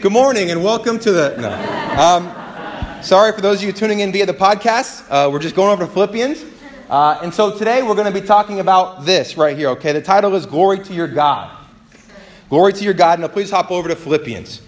Good morning and welcome to the. No. Um, sorry for those of you tuning in via the podcast. Uh, we're just going over to Philippians. Uh, and so today we're going to be talking about this right here, okay? The title is Glory to Your God. Glory to your God. Now please hop over to Philippians.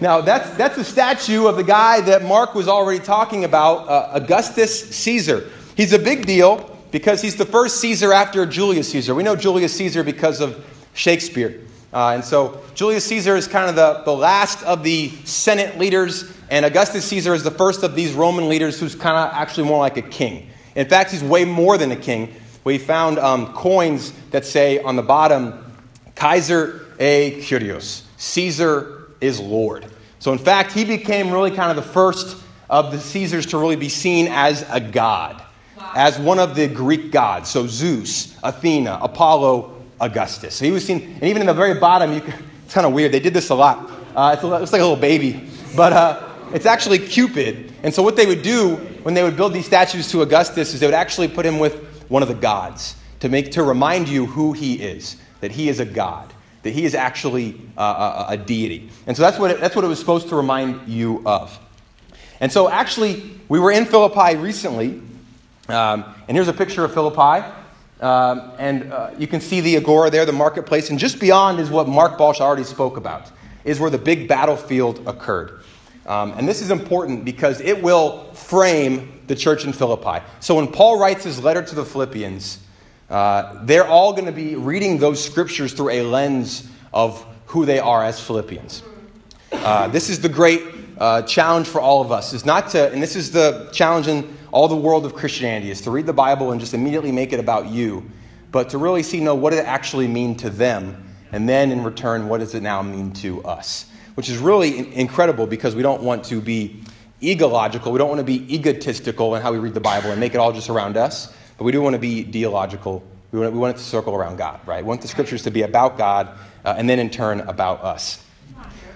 Now that's, that's a statue of the guy that Mark was already talking about, uh, Augustus Caesar. He's a big deal because he's the first Caesar after Julius Caesar. We know Julius Caesar because of Shakespeare. Uh, and so Julius Caesar is kind of the, the last of the Senate leaders, and Augustus Caesar is the first of these Roman leaders who's kind of actually more like a king. In fact, he's way more than a king. We found um, coins that say on the bottom, Kaiser e Kyrios, Caesar is Lord. So, in fact, he became really kind of the first of the Caesars to really be seen as a god, wow. as one of the Greek gods. So, Zeus, Athena, Apollo, Augustus. So he was seen, and even in the very bottom, you can, it's kind of weird. They did this a lot. Uh, it's, a, it's, like a little baby, but uh, it's actually Cupid. And so what they would do when they would build these statues to Augustus is they would actually put him with one of the gods to make to remind you who he is, that he is a god, that he is actually uh, a, a, deity. And so that's what it, that's what it was supposed to remind you of. And so actually, we were in Philippi recently, um, and here's a picture of Philippi. Um, and uh, you can see the agora there, the marketplace, and just beyond is what Mark Balch already spoke about, is where the big battlefield occurred. Um, and this is important because it will frame the church in Philippi. So when Paul writes his letter to the Philippians, uh, they're all going to be reading those scriptures through a lens of who they are as Philippians. Uh, this is the great uh, challenge for all of us, is not to, and this is the challenge in all the world of Christianity is to read the Bible and just immediately make it about you, but to really see, no, what does it actually mean to them? And then in return, what does it now mean to us? Which is really incredible because we don't want to be egological. We don't want to be egotistical in how we read the Bible and make it all just around us, but we do want to be theological. We want, we want it to circle around God, right? We want the scriptures to be about God uh, and then in turn about us.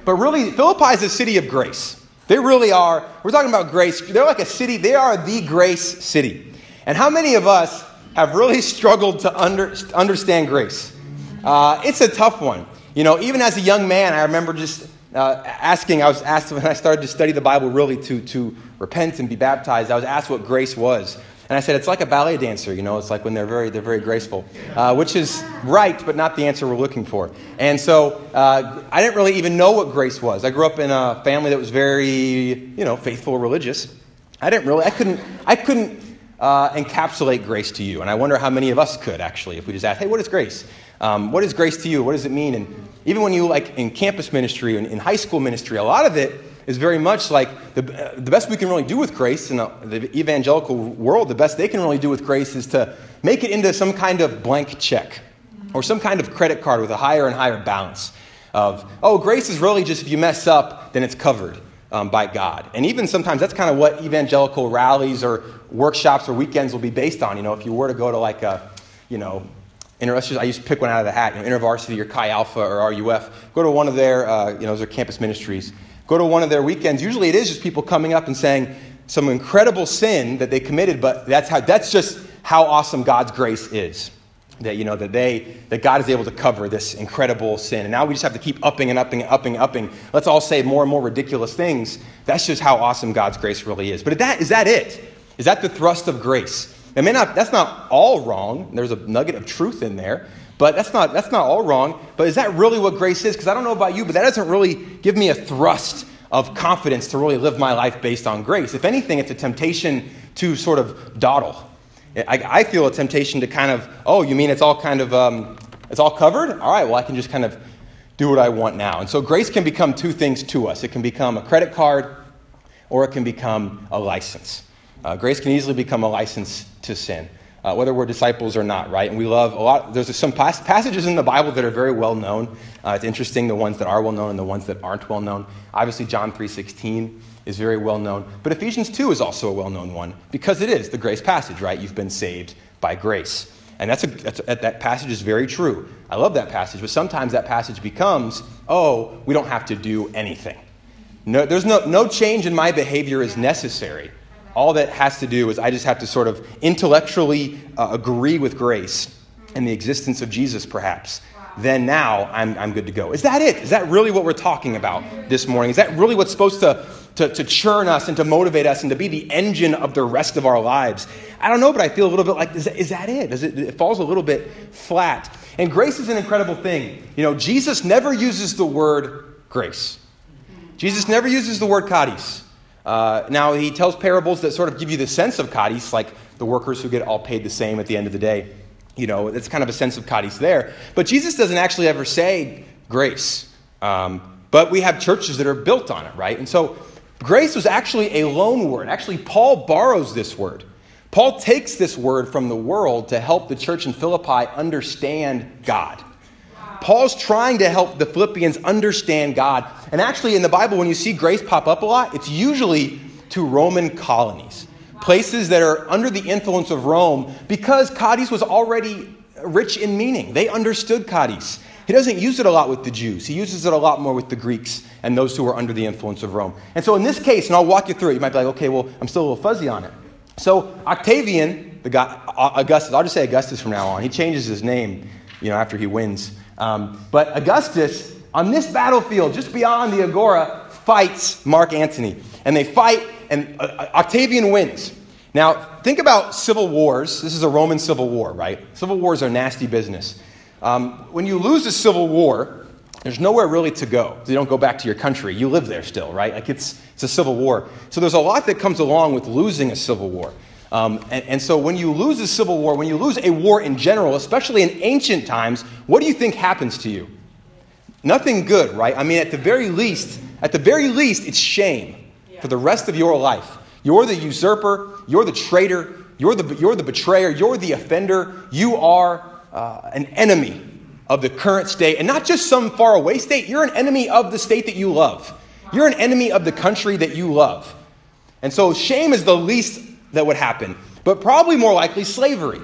But really, Philippi is a city of grace. They really are. We're talking about grace. They're like a city. They are the grace city. And how many of us have really struggled to under, understand grace? Uh, it's a tough one. You know, even as a young man, I remember just uh, asking, I was asked when I started to study the Bible really to, to repent and be baptized, I was asked what grace was. And I said, it's like a ballet dancer, you know, it's like when they're very, they're very graceful, uh, which is right, but not the answer we're looking for. And so uh, I didn't really even know what grace was. I grew up in a family that was very, you know, faithful, religious. I didn't really, I couldn't, I couldn't uh, encapsulate grace to you. And I wonder how many of us could actually, if we just asked, hey, what is grace? Um, what is grace to you? What does it mean? And even when you, like, in campus ministry and in high school ministry, a lot of it is very much like the, the best we can really do with grace in the evangelical world, the best they can really do with grace is to make it into some kind of blank check or some kind of credit card with a higher and higher balance of, oh, grace is really just if you mess up, then it's covered um, by God. And even sometimes that's kind of what evangelical rallies or workshops or weekends will be based on. You know, if you were to go to like a, you know, inter- I used to pick one out of the hat, you know, InterVarsity or Chi Alpha or RUF, go to one of their, uh, you know, those are campus ministries go to one of their weekends, usually it is just people coming up and saying some incredible sin that they committed, but that's, how, that's just how awesome God's grace is. That, you know, that, they, that God is able to cover this incredible sin. And now we just have to keep upping and upping and upping and upping. Let's all say more and more ridiculous things. That's just how awesome God's grace really is. But that, is that it? Is that the thrust of grace? It may not, that's not all wrong. There's a nugget of truth in there. But that's not, that's not all wrong. But is that really what grace is? Because I don't know about you, but that doesn't really give me a thrust of confidence to really live my life based on grace. If anything, it's a temptation to sort of dawdle. I, I feel a temptation to kind of, oh, you mean it's all kind of, um, it's all covered? All right, well, I can just kind of do what I want now. And so grace can become two things to us it can become a credit card or it can become a license. Uh, grace can easily become a license to sin uh, whether we're disciples or not, right? And we love a lot. There's some pas- passages in the Bible that are very well known. Uh, it's interesting the ones that are well known and the ones that aren't well known. Obviously, John 3:16 is very well known, but Ephesians 2 is also a well known one because it is the grace passage, right? You've been saved by grace. And that's a, that's a, that passage is very true. I love that passage, but sometimes that passage becomes, oh, we don't have to do anything. No, there's no, no change in my behavior is necessary all that has to do is I just have to sort of intellectually uh, agree with grace and the existence of Jesus, perhaps. then now I'm, I'm good to go. Is that it? Is that really what we're talking about this morning? Is that really what's supposed to, to, to churn us and to motivate us and to be the engine of the rest of our lives? I don't know, but I feel a little bit like, is that, is that it? Is it? It falls a little bit flat. And grace is an incredible thing. You know, Jesus never uses the word grace. Jesus never uses the word charis. Uh, now, he tells parables that sort of give you the sense of charis, like the workers who get all paid the same at the end of the day. You know, it's kind of a sense of charis there. But Jesus doesn't actually ever say grace. Um, but we have churches that are built on it, right? And so grace was actually a loan word. Actually, Paul borrows this word. Paul takes this word from the world to help the church in Philippi understand God. Paul's trying to help the Philippians understand God. And actually, in the Bible, when you see grace pop up a lot, it's usually to Roman colonies places that are under the influence of Rome, because charis was already rich in meaning. They understood charis. He doesn't use it a lot with the Jews. He uses it a lot more with the Greeks and those who are under the influence of Rome. And so in this case, and I'll walk you through it, you might be like, okay, well, I'm still a little fuzzy on it. So Octavian, the guy, Augustus, I'll just say Augustus from now on. He changes his name, you know, after he wins. Um, but Augustus, on this battlefield, just beyond the Agora, fights Mark Antony. And they fight, and uh, Octavian wins. Now, think about civil wars. This is a Roman civil war, right? Civil wars are nasty business. Um, when you lose a civil war, there's nowhere really to go. You don't go back to your country. You live there still, right? Like it's, it's a civil war. So there's a lot that comes along with losing a civil war. Um, and, and, so when you lose a civil war, when you lose a war in general, especially in ancient times, what do you think happens to you? Nothing good, right? I mean, at the very least, at the very least, it's shame for the rest of your life. You're the usurper, you're the traitor, you're the, you're the betrayer, you're the offender, you are uh, an enemy of the current state, and not just some faraway state, you're an enemy of the state that you love. You're an enemy of the country that you love. And so shame is the least that would happen, but probably more likely slavery.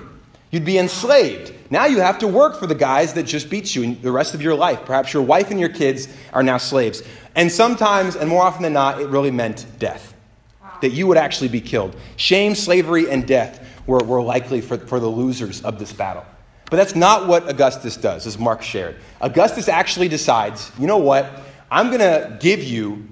You'd be enslaved. Now you have to work for the guys that just beat you the rest of your life. Perhaps your wife and your kids are now slaves. And sometimes, and more often than not, it really meant death. That you would actually be killed. Shame, slavery, and death were, were likely for, for the losers of this battle. But that's not what Augustus does, as Mark shared. Augustus actually decides, you know what? I'm going to give you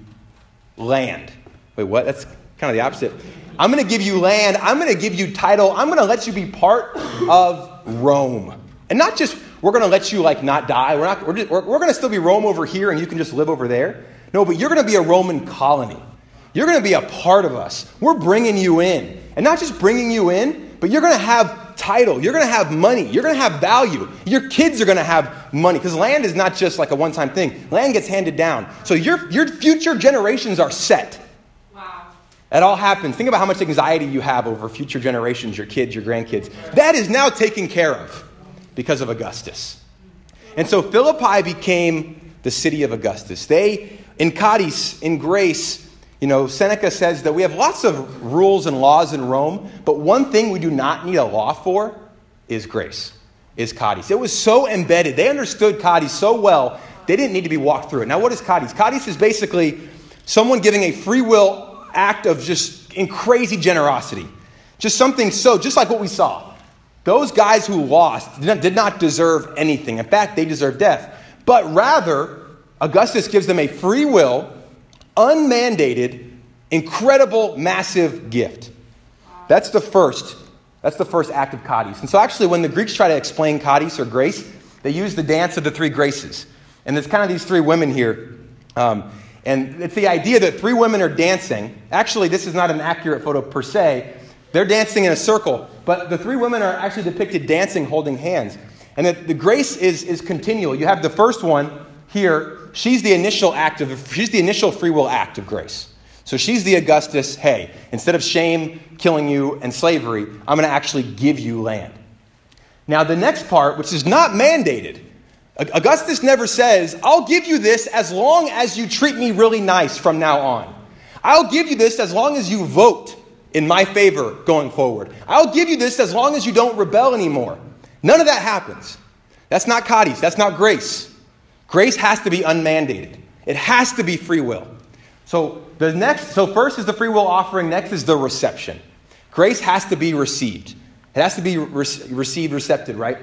land. Wait, what? That's kind of the opposite. I'm going to give you land. I'm going to give you title. I'm going to let you be part of Rome. And not just, we're going to let you like not die. We're, not, we're, just, we're, we're going to still be Rome over here and you can just live over there. No, but you're going to be a Roman colony. You're going to be a part of us. We're bringing you in. And not just bringing you in, but you're going to have title. You're going to have money. You're going to have value. Your kids are going to have money because land is not just like a one time thing, land gets handed down. So your, your future generations are set. That all happens. Think about how much anxiety you have over future generations, your kids, your grandkids. That is now taken care of because of Augustus. And so Philippi became the city of Augustus. They, in Charis, in grace, you know, Seneca says that we have lots of rules and laws in Rome, but one thing we do not need a law for is grace, is Charis. It was so embedded. They understood Charis so well, they didn't need to be walked through it. Now, what is Charis? Charis is basically someone giving a free will act of just in crazy generosity. Just something so, just like what we saw. Those guys who lost did not, did not deserve anything. In fact, they deserve death. But rather, Augustus gives them a free will unmandated, incredible, massive gift. That's the first. That's the first act of charis. And so, actually, when the Greeks try to explain charis or grace, they use the dance of the three graces. And there's kind of these three women here. Um, and it's the idea that three women are dancing. Actually, this is not an accurate photo per se. They're dancing in a circle, but the three women are actually depicted dancing holding hands. And the, the grace is, is continual. You have the first one here she's the initial act of, she's the initial free will act of grace. So she's the Augustus, hey, instead of shame, killing you, and slavery, I'm going to actually give you land. Now, the next part, which is not mandated, Augustus never says, I'll give you this as long as you treat me really nice from now on. I'll give you this as long as you vote in my favor going forward. I'll give you this as long as you don't rebel anymore. None of that happens. That's not charis, that's not grace. Grace has to be unmandated. It has to be free will. So the next, so first is the free will offering, next is the reception. Grace has to be received. It has to be re- received, recepted, right?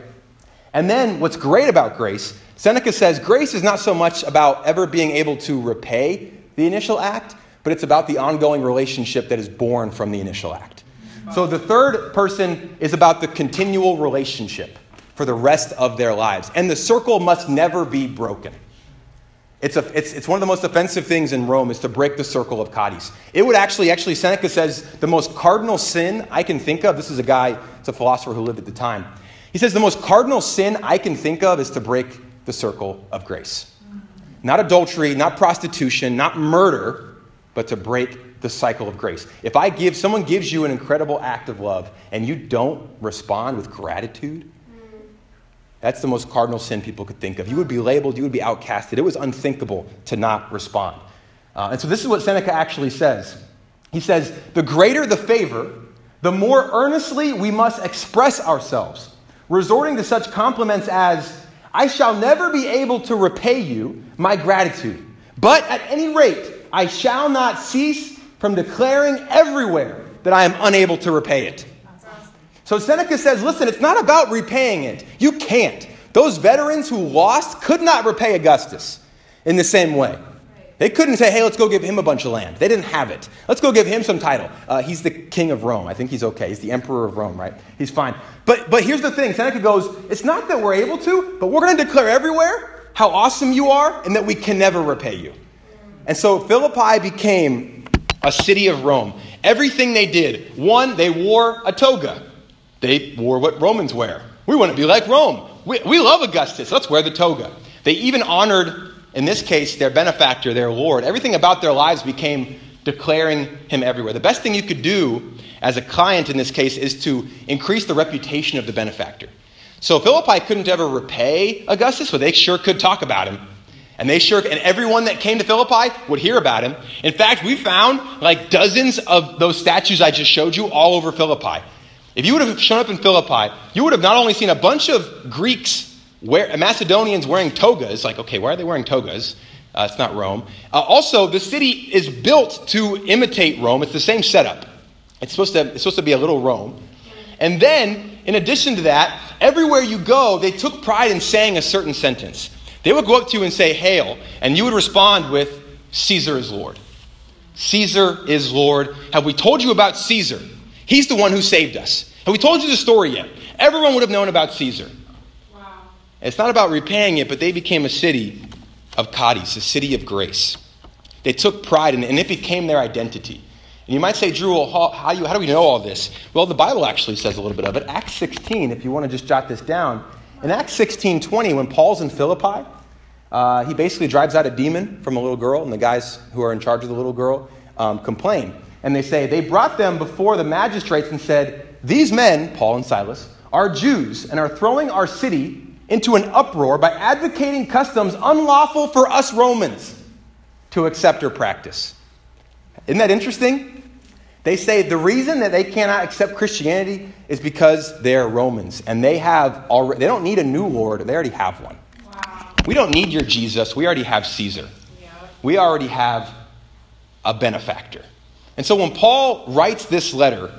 And then what's great about grace, Seneca says grace is not so much about ever being able to repay the initial act, but it's about the ongoing relationship that is born from the initial act. So the third person is about the continual relationship for the rest of their lives. And the circle must never be broken. It's, a, it's, it's one of the most offensive things in Rome is to break the circle of charis. It would actually, actually, Seneca says the most cardinal sin I can think of, this is a guy, it's a philosopher who lived at the time. He says the most cardinal sin I can think of is to break the circle of grace. Not adultery, not prostitution, not murder, but to break the cycle of grace. If I give, someone gives you an incredible act of love and you don't respond with gratitude, that's the most cardinal sin people could think of. You would be labeled, you would be outcasted. It was unthinkable to not respond. Uh, and so this is what Seneca actually says. He says, The greater the favor, the more earnestly we must express ourselves, resorting to such compliments as, I shall never be able to repay you my gratitude, but at any rate, I shall not cease from declaring everywhere that I am unable to repay it. So Seneca says, listen, it's not about repaying it. You can't. Those veterans who lost could not repay Augustus in the same way. They couldn't say, hey, let's go give him a bunch of land. They didn't have it. Let's go give him some title. Uh, he's the king of Rome. I think he's okay. He's the emperor of Rome, right? He's fine. But, but here's the thing Seneca goes, it's not that we're able to, but we're going to declare everywhere how awesome you are and that we can never repay you. And so Philippi became a city of Rome. Everything they did, one, they wore a toga. They wore what Romans wear. We want to be like Rome. We, we love Augustus. Let's wear the toga. They even honored, in this case, their benefactor, their Lord. Everything about their lives became declaring him everywhere. The best thing you could do as a client in this case is to increase the reputation of the benefactor. So Philippi couldn't ever repay Augustus, but they sure could talk about him. And they sure, and everyone that came to Philippi would hear about him. In fact, we found like dozens of those statues I just showed you all over Philippi. If you would have shown up in Philippi, you would have not only seen a bunch of Greeks, wear, Macedonians wearing togas, like, okay, why are they wearing togas? Uh, it's not Rome. Uh, also, the city is built to imitate Rome. It's the same setup. It's supposed, to, it's supposed to be a little Rome. And then, in addition to that, everywhere you go, they took pride in saying a certain sentence. They would go up to you and say, Hail, and you would respond with, Caesar is Lord. Caesar is Lord. Have we told you about Caesar? He's the one who saved us. Have we told you the story yet? Everyone would have known about Caesar. It's not about repaying it, but they became a city of charis, a city of grace. They took pride in it, and it became their identity. And you might say, Drew, well, how, how, you, how do we know all this? Well, the Bible actually says a little bit of it. Acts 16, if you want to just jot this down. In Acts 16 20, when Paul's in Philippi, uh, he basically drives out a demon from a little girl, and the guys who are in charge of the little girl um, complain. And they say, they brought them before the magistrates and said, These men, Paul and Silas, are Jews and are throwing our city into an uproar by advocating customs unlawful for us Romans to accept or practice. Isn't that interesting? They say the reason that they cannot accept Christianity is because they're Romans and they have already, they don't need a new Lord, they already have one. Wow. We don't need your Jesus, we already have Caesar. Yeah. We already have a benefactor. And so when Paul writes this letter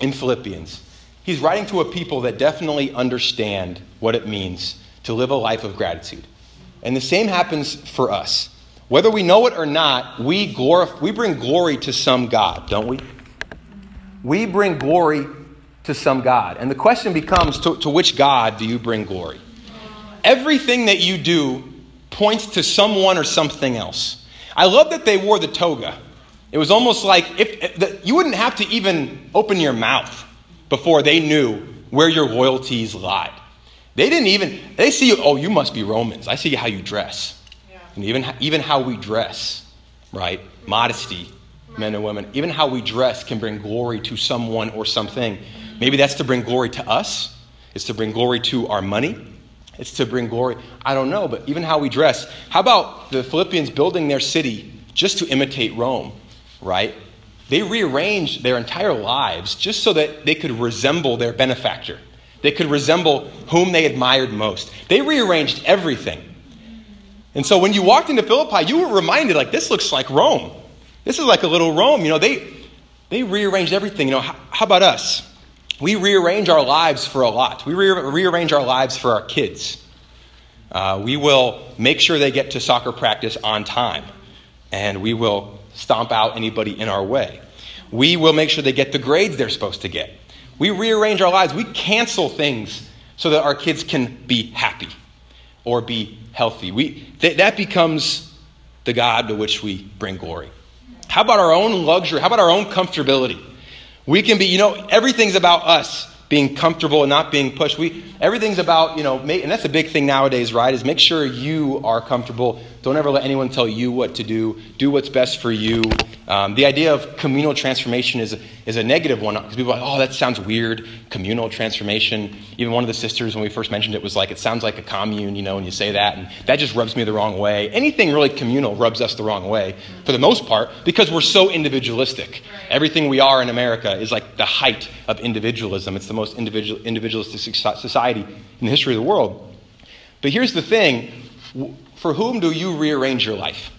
in Philippians, he's writing to a people that definitely understand what it means to live a life of gratitude. And the same happens for us. Whether we know it or not, we, glorify, we bring glory to some God, don't we? We bring glory to some God. And the question becomes to, to which God do you bring glory? Everything that you do points to someone or something else. I love that they wore the toga. It was almost like if, if the, you wouldn't have to even open your mouth before they knew where your loyalties lied. They didn't even, they see, oh, you must be Romans. I see how you dress. Yeah. And even, even how we dress, right? Modesty, men and women. Even how we dress can bring glory to someone or something. Maybe that's to bring glory to us, it's to bring glory to our money, it's to bring glory. I don't know, but even how we dress. How about the Philippians building their city just to imitate Rome? right? They rearranged their entire lives just so that they could resemble their benefactor. They could resemble whom they admired most. They rearranged everything. And so when you walked into Philippi, you were reminded, like, this looks like Rome. This is like a little Rome. You know, they, they rearranged everything. You know, how, how about us? we rearrange our lives for a lot. We re- rearrange our lives for our kids. Uh, we will make sure they get to soccer practice on time, and we will stomp out anybody in our way. We will make sure they get the grades they're supposed to get. We rearrange our lives. We cancel things so that our kids can be happy or be healthy. We, th- that becomes the God to which we bring glory. How about our own luxury? How about our own comfortability? We can be, you know, everything's about us being comfortable and not being pushed. We, everything's about, you know, and that's a big thing nowadays, right? Is make sure you are comfortable. Don't ever let anyone tell you what to do. Do what's best for you. Um, the idea of communal transformation is, is a negative one because people are like, oh, that sounds weird. Communal transformation. Even one of the sisters, when we first mentioned it, was like, it sounds like a commune, you know, when you say that. And that just rubs me the wrong way. Anything really communal rubs us the wrong way for the most part because we're so individualistic. Everything we are in America is like the height of individualism. It's the most individual, individualistic society in the history of the world. But here's the thing for whom do you rearrange your life?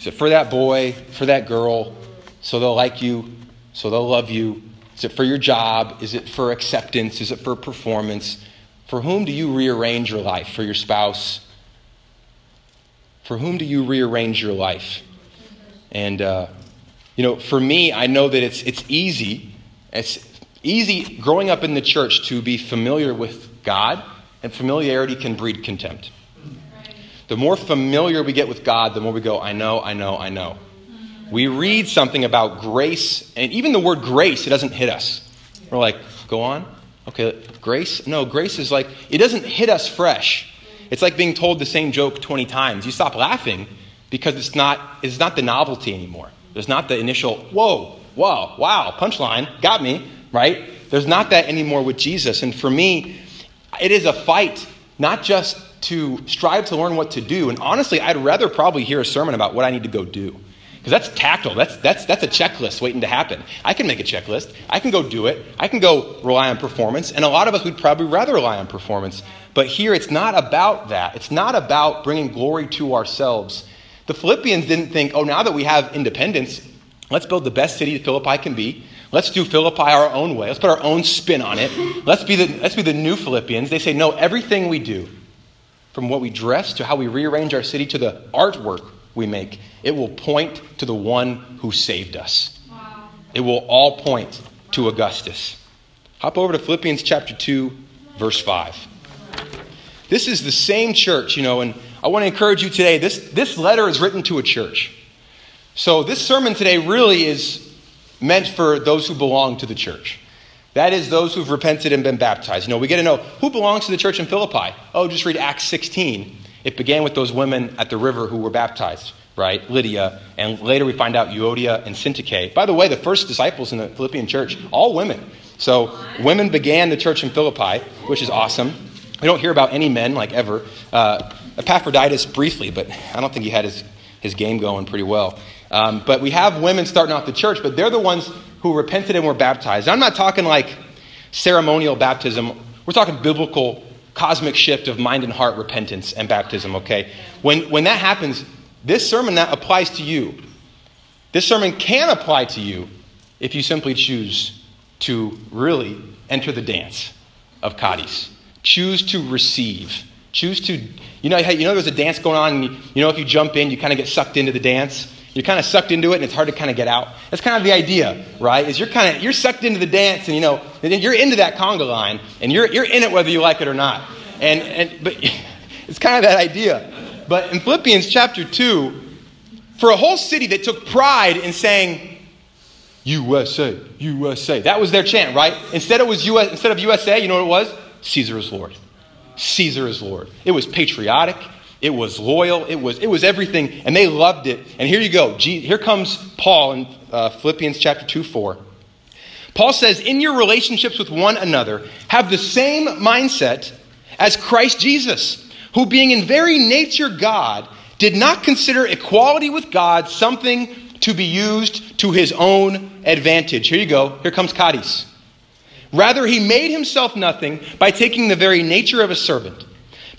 Is it for that boy, for that girl, so they'll like you, so they'll love you? Is it for your job? Is it for acceptance? Is it for performance? For whom do you rearrange your life? For your spouse? For whom do you rearrange your life? And, uh, you know, for me, I know that it's, it's easy. It's easy growing up in the church to be familiar with God, and familiarity can breed contempt. The more familiar we get with God, the more we go, I know, I know, I know. We read something about grace, and even the word grace, it doesn't hit us. We're like, go on? Okay, grace? No, grace is like, it doesn't hit us fresh. It's like being told the same joke 20 times. You stop laughing because it's not, it's not the novelty anymore. There's not the initial, whoa, whoa, wow, punchline, got me, right? There's not that anymore with Jesus. And for me, it is a fight, not just to strive to learn what to do. And honestly, I'd rather probably hear a sermon about what I need to go do. Because that's tactile. That's, that's, that's a checklist waiting to happen. I can make a checklist. I can go do it. I can go rely on performance. And a lot of us would probably rather rely on performance. But here, it's not about that. It's not about bringing glory to ourselves. The Philippians didn't think, oh, now that we have independence, let's build the best city Philippi can be. Let's do Philippi our own way. Let's put our own spin on it. Let's be the, let's be the new Philippians. They say, no, everything we do, from what we dress to how we rearrange our city to the artwork we make, it will point to the one who saved us. Wow. It will all point to Augustus. Hop over to Philippians chapter 2, verse 5. This is the same church, you know, and I want to encourage you today. This, this letter is written to a church. So this sermon today really is meant for those who belong to the church. That is those who've repented and been baptized. You know, we get to know who belongs to the church in Philippi. Oh, just read Acts 16. It began with those women at the river who were baptized, right? Lydia, and later we find out Euodia and Syntyche. By the way, the first disciples in the Philippian church, all women. So women began the church in Philippi, which is awesome. We don't hear about any men like ever. Uh, Epaphroditus briefly, but I don't think he had his, his game going pretty well. Um, but we have women starting off the church, but they're the ones who repented and were baptized. I'm not talking like ceremonial baptism, we're talking biblical cosmic shift of mind and heart repentance and baptism, okay? When, when that happens, this sermon that applies to you. This sermon can apply to you if you simply choose to really enter the dance of charis. Choose to receive. Choose to, you know, you know there's a dance going on, and you know if you jump in, you kind of get sucked into the dance. You're kind of sucked into it, and it's hard to kind of get out. That's kind of the idea, right? Is you're kind of you're sucked into the dance, and you know you're into that conga line, and you're you're in it whether you like it or not. And and but it's kind of that idea. But in Philippians chapter two, for a whole city that took pride in saying USA, USA, that was their chant, right? Instead it was US, instead of USA, you know what it was? Caesar is Lord. Caesar is Lord. It was patriotic. It was loyal. It was, it was everything. And they loved it. And here you go. Here comes Paul in uh, Philippians chapter 2 4. Paul says, In your relationships with one another, have the same mindset as Christ Jesus, who, being in very nature God, did not consider equality with God something to be used to his own advantage. Here you go. Here comes charis. Rather, he made himself nothing by taking the very nature of a servant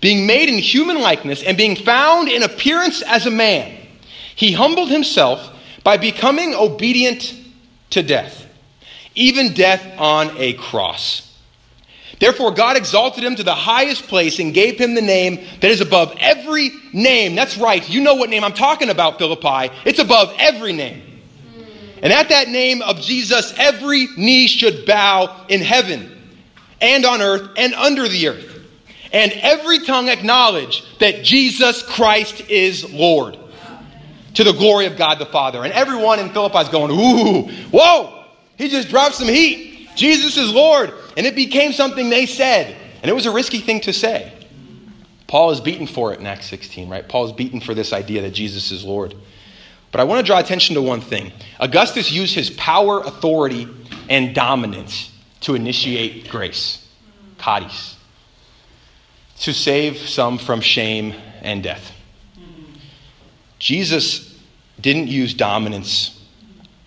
being made in human likeness and being found in appearance as a man, he humbled himself by becoming obedient to death, even death on a cross. Therefore, God exalted him to the highest place and gave him the name that is above every name. That's right. You know what name I'm talking about, Philippi. It's above every name. And at that name of Jesus, every knee should bow in heaven and on earth and under the earth. And every tongue acknowledge that Jesus Christ is Lord to the glory of God the Father. And everyone in Philippi is going, ooh, whoa, he just dropped some heat. Jesus is Lord. And it became something they said. And it was a risky thing to say. Paul is beaten for it in Acts 16, right? Paul is beaten for this idea that Jesus is Lord. But I want to draw attention to one thing. Augustus used his power, authority, and dominance to initiate grace, charis, to save some from shame and death. Jesus didn't use dominance,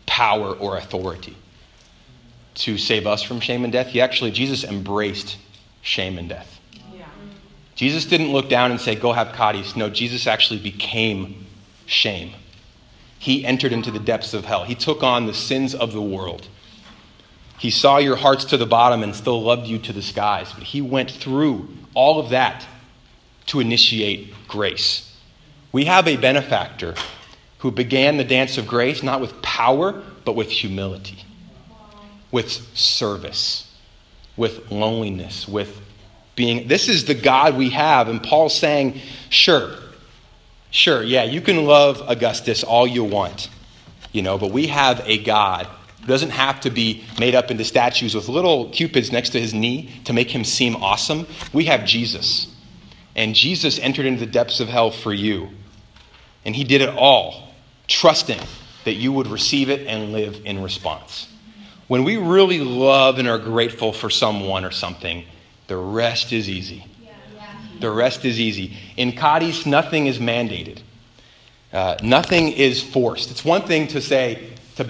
power, or authority to save us from shame and death. He actually, Jesus embraced shame and death. Yeah. Jesus didn't look down and say, Go have charis. No, Jesus actually became shame. He entered into the depths of hell. He took on the sins of the world. He saw your hearts to the bottom and still loved you to the skies. But he went through all of that to initiate grace. We have a benefactor who began the dance of grace not with power, but with humility with service, with loneliness, with being. This is the God we have. And Paul's saying, sure, sure, yeah, you can love Augustus all you want, you know, but we have a God who doesn't have to be made up into statues with little cupids next to his knee to make him seem awesome. We have Jesus. And Jesus entered into the depths of hell for you. And he did it all, trusting that you would receive it and live in response. When we really love and are grateful for someone or something, the rest is easy. The rest is easy. In charis, nothing is mandated. Uh, nothing is forced. It's one thing to say, to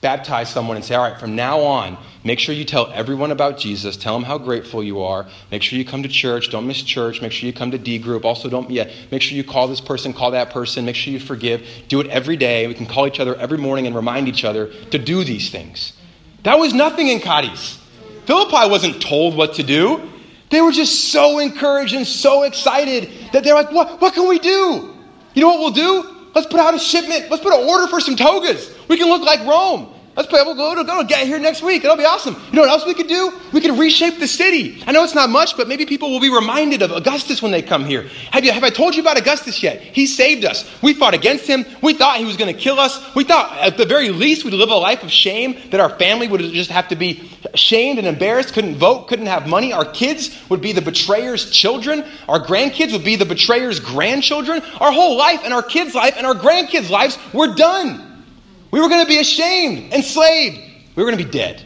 baptize someone and say, all right, from now on, make sure you tell everyone about Jesus. Tell them how grateful you are. Make sure you come to church. Don't miss church. Make sure you come to D group. Also, don't, yeah, make sure you call this person, call that person. Make sure you forgive. Do it every day. We can call each other every morning and remind each other to do these things. That was nothing in Charis. Philippi wasn't told what to do. They were just so encouraged and so excited that they're like, what, what can we do? You know what we'll do? Let's put out a shipment. Let's put an order for some togas. We can look like Rome. Let's play. We'll go, to go get here next week. It'll be awesome. You know what else we could do? We could reshape the city. I know it's not much, but maybe people will be reminded of Augustus when they come here. Have, you, have I told you about Augustus yet? He saved us. We fought against him. We thought he was going to kill us. We thought at the very least we'd live a life of shame, that our family would just have to be shamed and embarrassed, couldn't vote, couldn't have money. Our kids would be the betrayer's children. Our grandkids would be the betrayer's grandchildren. Our whole life and our kids' life and our grandkids' lives were done. We were going to be ashamed, enslaved. We were going to be dead.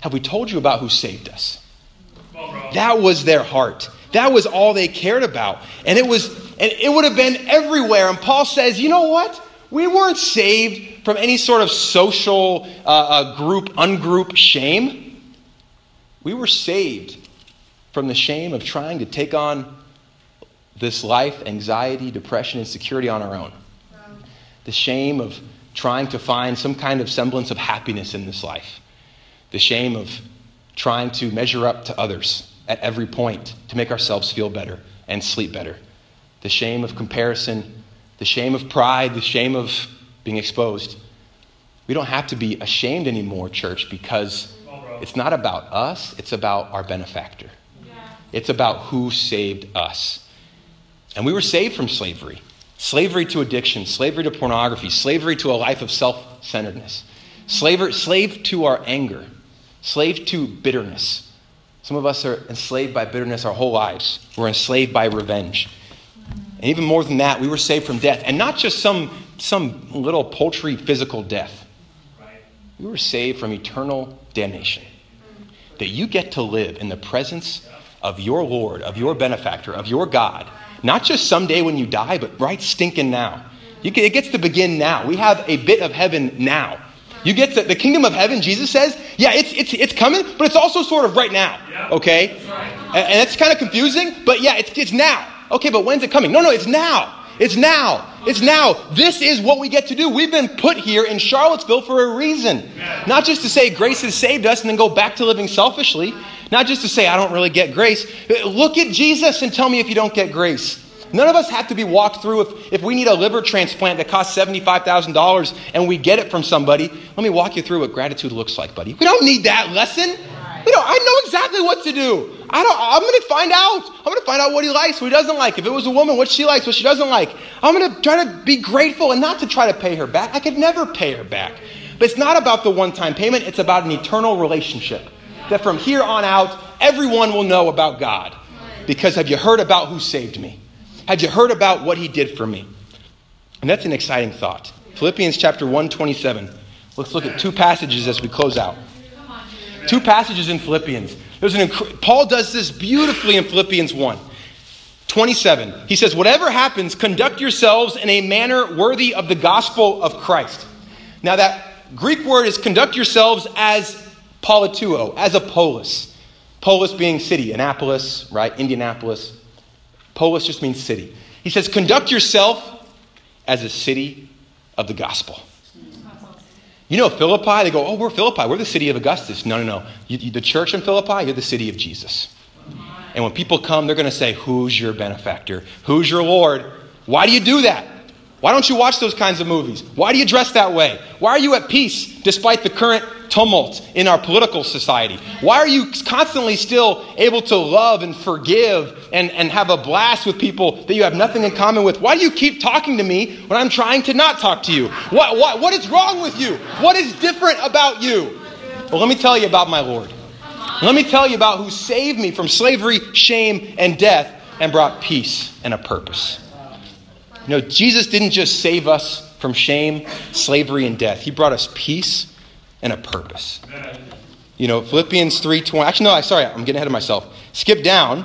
Have we told you about who saved us? That was their heart. That was all they cared about. And it was and it would have been everywhere. And Paul says, "You know what? We weren't saved from any sort of social uh, uh, group ungroup shame. We were saved from the shame of trying to take on this life, anxiety, depression, insecurity on our own. The shame of trying to find some kind of semblance of happiness in this life, the shame of trying to measure up to others at every point to make ourselves feel better and sleep better, the shame of comparison, the shame of pride, the shame of being exposed. We don't have to be ashamed anymore, church, because it's not about us, it's about our benefactor. It's about who saved us. And we were saved from slavery slavery to addiction, slavery to pornography, slavery to a life of self centeredness, slave to our anger, slave to bitterness. Some of us are enslaved by bitterness our whole lives. We're enslaved by revenge. And even more than that, we were saved from death. And not just some, some little paltry physical death. We were saved from eternal damnation. That you get to live in the presence of your Lord, of your benefactor, of your God, not just someday when you die, but right stinking now. Can, it gets to begin now. We have a bit of heaven now. You get the, the kingdom of heaven, Jesus says, yeah, it's, it's, it's coming, but it's also sort of right now, okay? And, and it's kind of confusing, but yeah, it's, it's now. Okay, but when's it coming? No, no, it's now. It's now. It's now. This is what we get to do. We've been put here in Charlottesville for a reason. Not just to say grace has saved us and then go back to living selfishly. Not just to say I don't really get grace. Look at Jesus and tell me if you don't get grace. None of us have to be walked through if, if we need a liver transplant that costs $75,000 and we get it from somebody. Let me walk you through what gratitude looks like, buddy. We don't need that lesson. We don't, I know exactly what to do. I don't, I'm going to find out. I'm find out what he likes, what he doesn't like. If it was a woman, what she likes, what she doesn't like. I'm going to try to be grateful and not to try to pay her back. I could never pay her back. But it's not about the one time payment, it's about an eternal relationship. That from here on out, everyone will know about God. Because have you heard about who saved me? Have you heard about what he did for me? And that's an exciting thought. Philippians chapter 1, 27. Let's look at two passages as we close out. Two passages in Philippians. There's an inc- Paul does this beautifully in Philippians 1. 27. He says, Whatever happens, conduct yourselves in a manner worthy of the gospel of Christ. Now, that Greek word is conduct yourselves as polituo, as a polis. Polis being city, Annapolis, right? Indianapolis, Polis just means city. He says, conduct yourself as a city of the gospel. You know, Philippi, they go, oh, we're Philippi. We're the city of Augustus. No, no, no. You, you, the church in Philippi, you're the city of Jesus. And when people come, they're going to say, who's your benefactor? Who's your Lord? Why do you do that? Why don't you watch those kinds of movies? Why do you dress that way? Why are you at peace despite the current tumult in our political society? Why are you constantly still able to love and forgive and, and have a blast with people that you have nothing in common with? Why do you keep talking to me when I'm trying to not talk to you? What, what, what is wrong with you? What is different about you? Well, let me tell you about my Lord. Let me tell you about who saved me from slavery, shame, and death and brought peace and a purpose. You know, Jesus didn't just save us from shame, slavery, and death. He brought us peace and a purpose. You know, Philippians 3.20. Actually, no, I sorry, I'm getting ahead of myself. Skip down.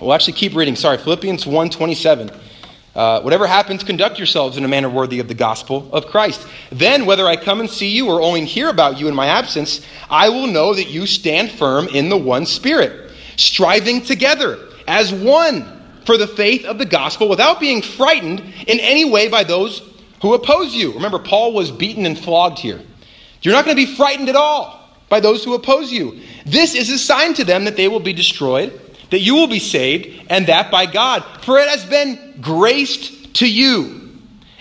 We'll actually keep reading. Sorry, Philippians 1.27. Uh, whatever happens, conduct yourselves in a manner worthy of the gospel of Christ. Then, whether I come and see you or only hear about you in my absence, I will know that you stand firm in the one Spirit, striving together as one for the faith of the gospel without being frightened in any way by those who oppose you. Remember, Paul was beaten and flogged here. You're not going to be frightened at all by those who oppose you. This is a sign to them that they will be destroyed, that you will be saved, and that by God. For it has been graced to you.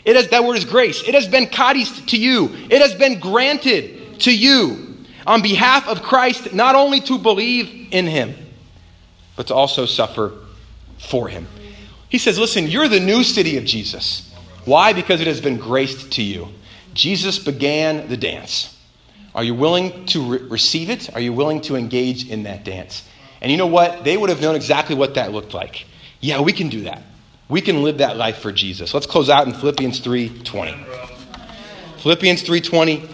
It has, that word is grace. It has been charis to you. It has been granted to you on behalf of Christ, not only to believe in him, but to also suffer for him. He says, Listen, you're the new city of Jesus. Why? Because it has been graced to you. Jesus began the dance. Are you willing to re- receive it? Are you willing to engage in that dance? And you know what? They would have known exactly what that looked like. Yeah, we can do that. We can live that life for Jesus. Let's close out in Philippians 3:20. Philippians 3:20.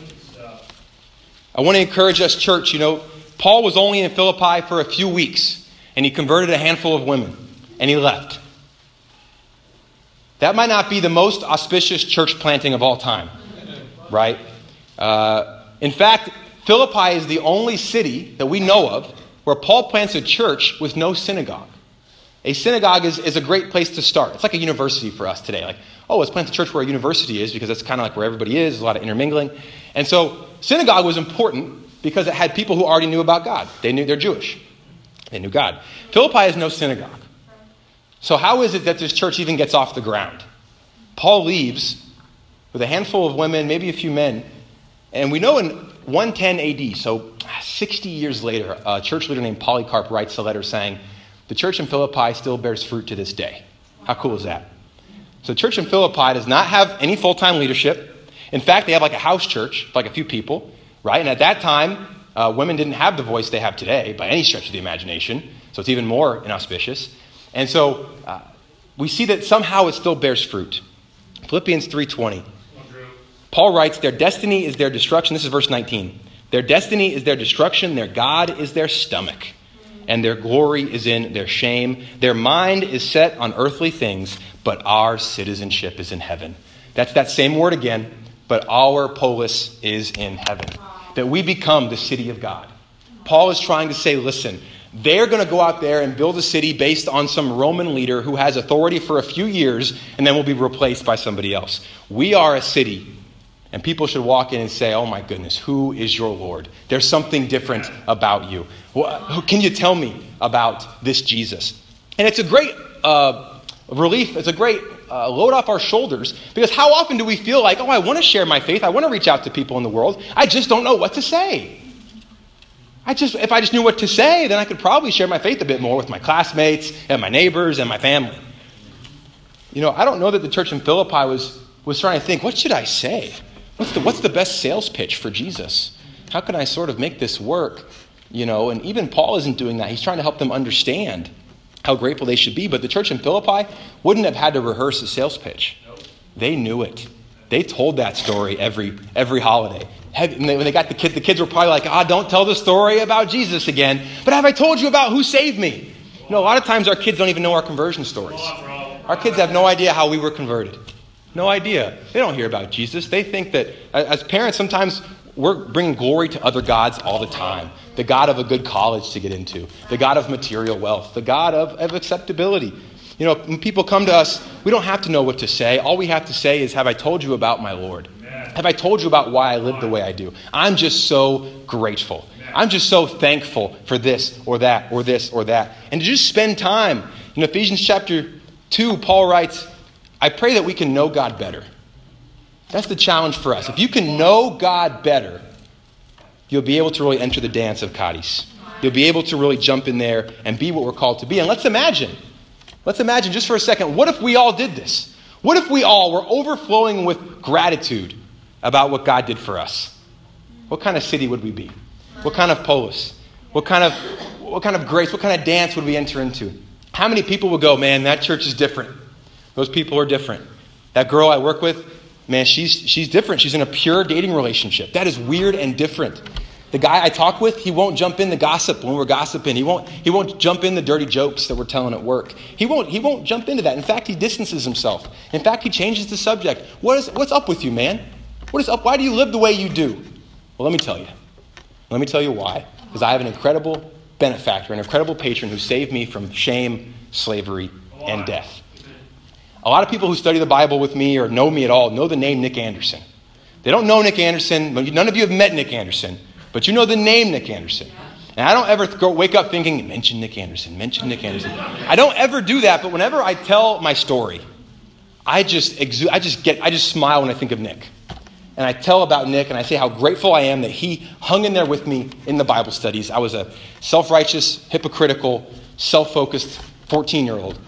I want to encourage us church, you know, Paul was only in Philippi for a few weeks and he converted a handful of women and he left. That might not be the most auspicious church planting of all time, right? Uh, in fact, Philippi is the only city that we know of where Paul plants a church with no synagogue. A synagogue is, is a great place to start. It's like a university for us today. Like, oh, let's plant a church where a university is because that's kind of like where everybody is. There's a lot of intermingling. And so, synagogue was important because it had people who already knew about God. They knew they're Jewish, they knew God. Philippi has no synagogue. So, how is it that this church even gets off the ground? Paul leaves with a handful of women, maybe a few men, and we know in 110 AD, so 60 years later, a church leader named Polycarp writes a letter saying, The church in Philippi still bears fruit to this day. How cool is that? So, the church in Philippi does not have any full time leadership. In fact, they have like a house church, like a few people, right? And at that time, uh, women didn't have the voice they have today by any stretch of the imagination, so it's even more inauspicious. And so uh, we see that somehow it still bears fruit. Philippians 3:20. Paul writes, "Their destiny is their destruction." This is verse 19. Their destiny is their destruction, their God is their stomach, and their glory is in their shame. Their mind is set on earthly things, but our citizenship is in heaven. That's that same word again, but our polis is in heaven. That we become the city of God. Paul is trying to say, listen, they're going to go out there and build a city based on some Roman leader who has authority for a few years and then will be replaced by somebody else. We are a city, and people should walk in and say, Oh my goodness, who is your Lord? There's something different about you. Can you tell me about this Jesus? And it's a great uh, relief, it's a great uh, load off our shoulders because how often do we feel like, Oh, I want to share my faith, I want to reach out to people in the world, I just don't know what to say. I just, if I just knew what to say, then I could probably share my faith a bit more with my classmates and my neighbors and my family. You know, I don't know that the church in Philippi was, was trying to think, what should I say? What's the, what's the best sales pitch for Jesus? How can I sort of make this work? You know, and even Paul isn't doing that. He's trying to help them understand how grateful they should be. But the church in Philippi wouldn't have had to rehearse a sales pitch. They knew it. They told that story every, every holiday. When they got the kids, the kids were probably like, ah, don't tell the story about Jesus again. But have I told you about who saved me? You know, a lot of times our kids don't even know our conversion stories. Our kids have no idea how we were converted. No idea. They don't hear about Jesus. They think that, as parents, sometimes we're bringing glory to other gods all the time. The God of a good college to get into, the God of material wealth, the God of, of acceptability. You know, when people come to us, we don't have to know what to say. All we have to say is, Have I told you about my Lord? Have I told you about why I live the way I do? I'm just so grateful. I'm just so thankful for this or that or this or that. And to just spend time. In Ephesians chapter 2, Paul writes, I pray that we can know God better. That's the challenge for us. If you can know God better, you'll be able to really enter the dance of charis. You'll be able to really jump in there and be what we're called to be. And let's imagine, let's imagine just for a second, what if we all did this? What if we all were overflowing with gratitude about what God did for us? What kind of city would we be? What kind of polis? What kind of, what kind of grace? What kind of dance would we enter into? How many people would go, man, that church is different? Those people are different. That girl I work with, man, she's, she's different. She's in a pure dating relationship. That is weird and different. The guy I talk with, he won't jump in the gossip when we're gossiping. He won't, he won't jump in the dirty jokes that we're telling at work. He won't, he won't jump into that. In fact, he distances himself. In fact, he changes the subject. What is, what's up with you, man? What is up? Why do you live the way you do? Well, let me tell you. Let me tell you why. Because I have an incredible benefactor, an incredible patron who saved me from shame, slavery, and death. A lot of people who study the Bible with me or know me at all know the name Nick Anderson. They don't know Nick Anderson. None of you have met Nick Anderson, but you know the name Nick Anderson. And I don't ever wake up thinking, mention Nick Anderson, mention Nick Anderson. I don't ever do that, but whenever I tell my story, I just, exu- I just get, I just smile when I think of Nick and I tell about Nick and I say how grateful I am that he hung in there with me in the Bible studies. I was a self righteous, hypocritical, self focused 14 year old.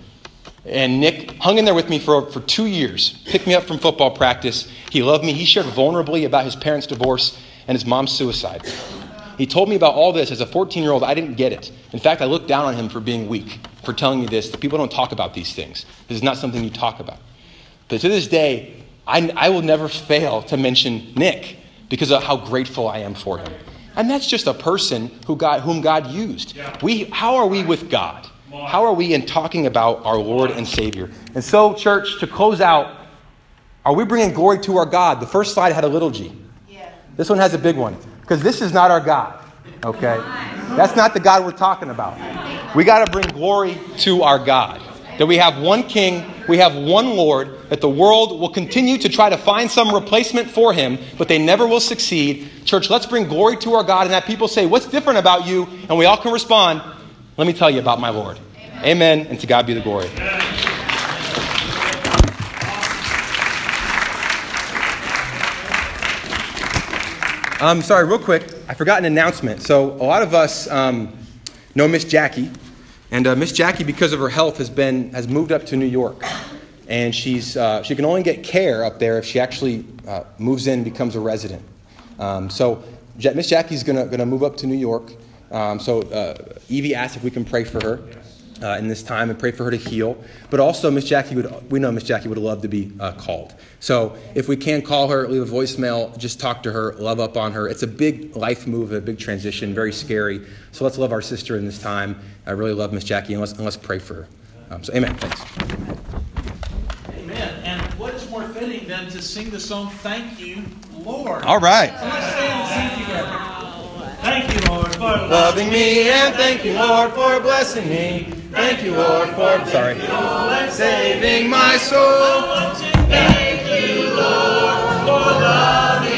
And Nick hung in there with me for, for two years, picked me up from football practice. He loved me. He shared vulnerably about his parents' divorce and his mom's suicide. He told me about all this as a 14 year old. I didn't get it. In fact, I looked down on him for being weak, for telling me this. People don't talk about these things. This is not something you talk about. But to this day, I, I will never fail to mention Nick because of how grateful I am for him. And that's just a person who God, whom God used. We, how are we with God? How are we in talking about our Lord and Savior? And so, church, to close out, are we bringing glory to our God? The first slide had a little g. This one has a big one because this is not our God. Okay? That's not the God we're talking about. We got to bring glory to our God that we have one king, we have one Lord, that the world will continue to try to find some replacement for him, but they never will succeed. Church, let's bring glory to our God and that people say, What's different about you? And we all can respond, Let me tell you about my Lord. Amen, and to God be the glory. Um, sorry, real quick, I forgot an announcement. So, a lot of us um, know Miss Jackie. And uh, Miss Jackie, because of her health, has been has moved up to New York, and she's uh, she can only get care up there if she actually uh, moves in, becomes a resident. Um, so Miss Jackie's gonna gonna move up to New York. Um, so uh, Evie asked if we can pray for her uh, in this time and pray for her to heal. But also, Miss Jackie would, we know Miss Jackie would love to be uh, called. So if we can call her, leave a voicemail, just talk to her, love up on her. It's a big life move, a big transition, very scary. So let's love our sister in this time. I really love Miss Jackie, and let's, and let's pray for her. Um, so, amen. Thanks. Amen. And what is more fitting than to sing the song, Thank You, Lord? All right. So let's stand and sing together. Thank you, Lord, for loving me, and thank you, Lord, for blessing me. Thank you, Lord, for Sorry. saving my soul. Thank you, Lord, for loving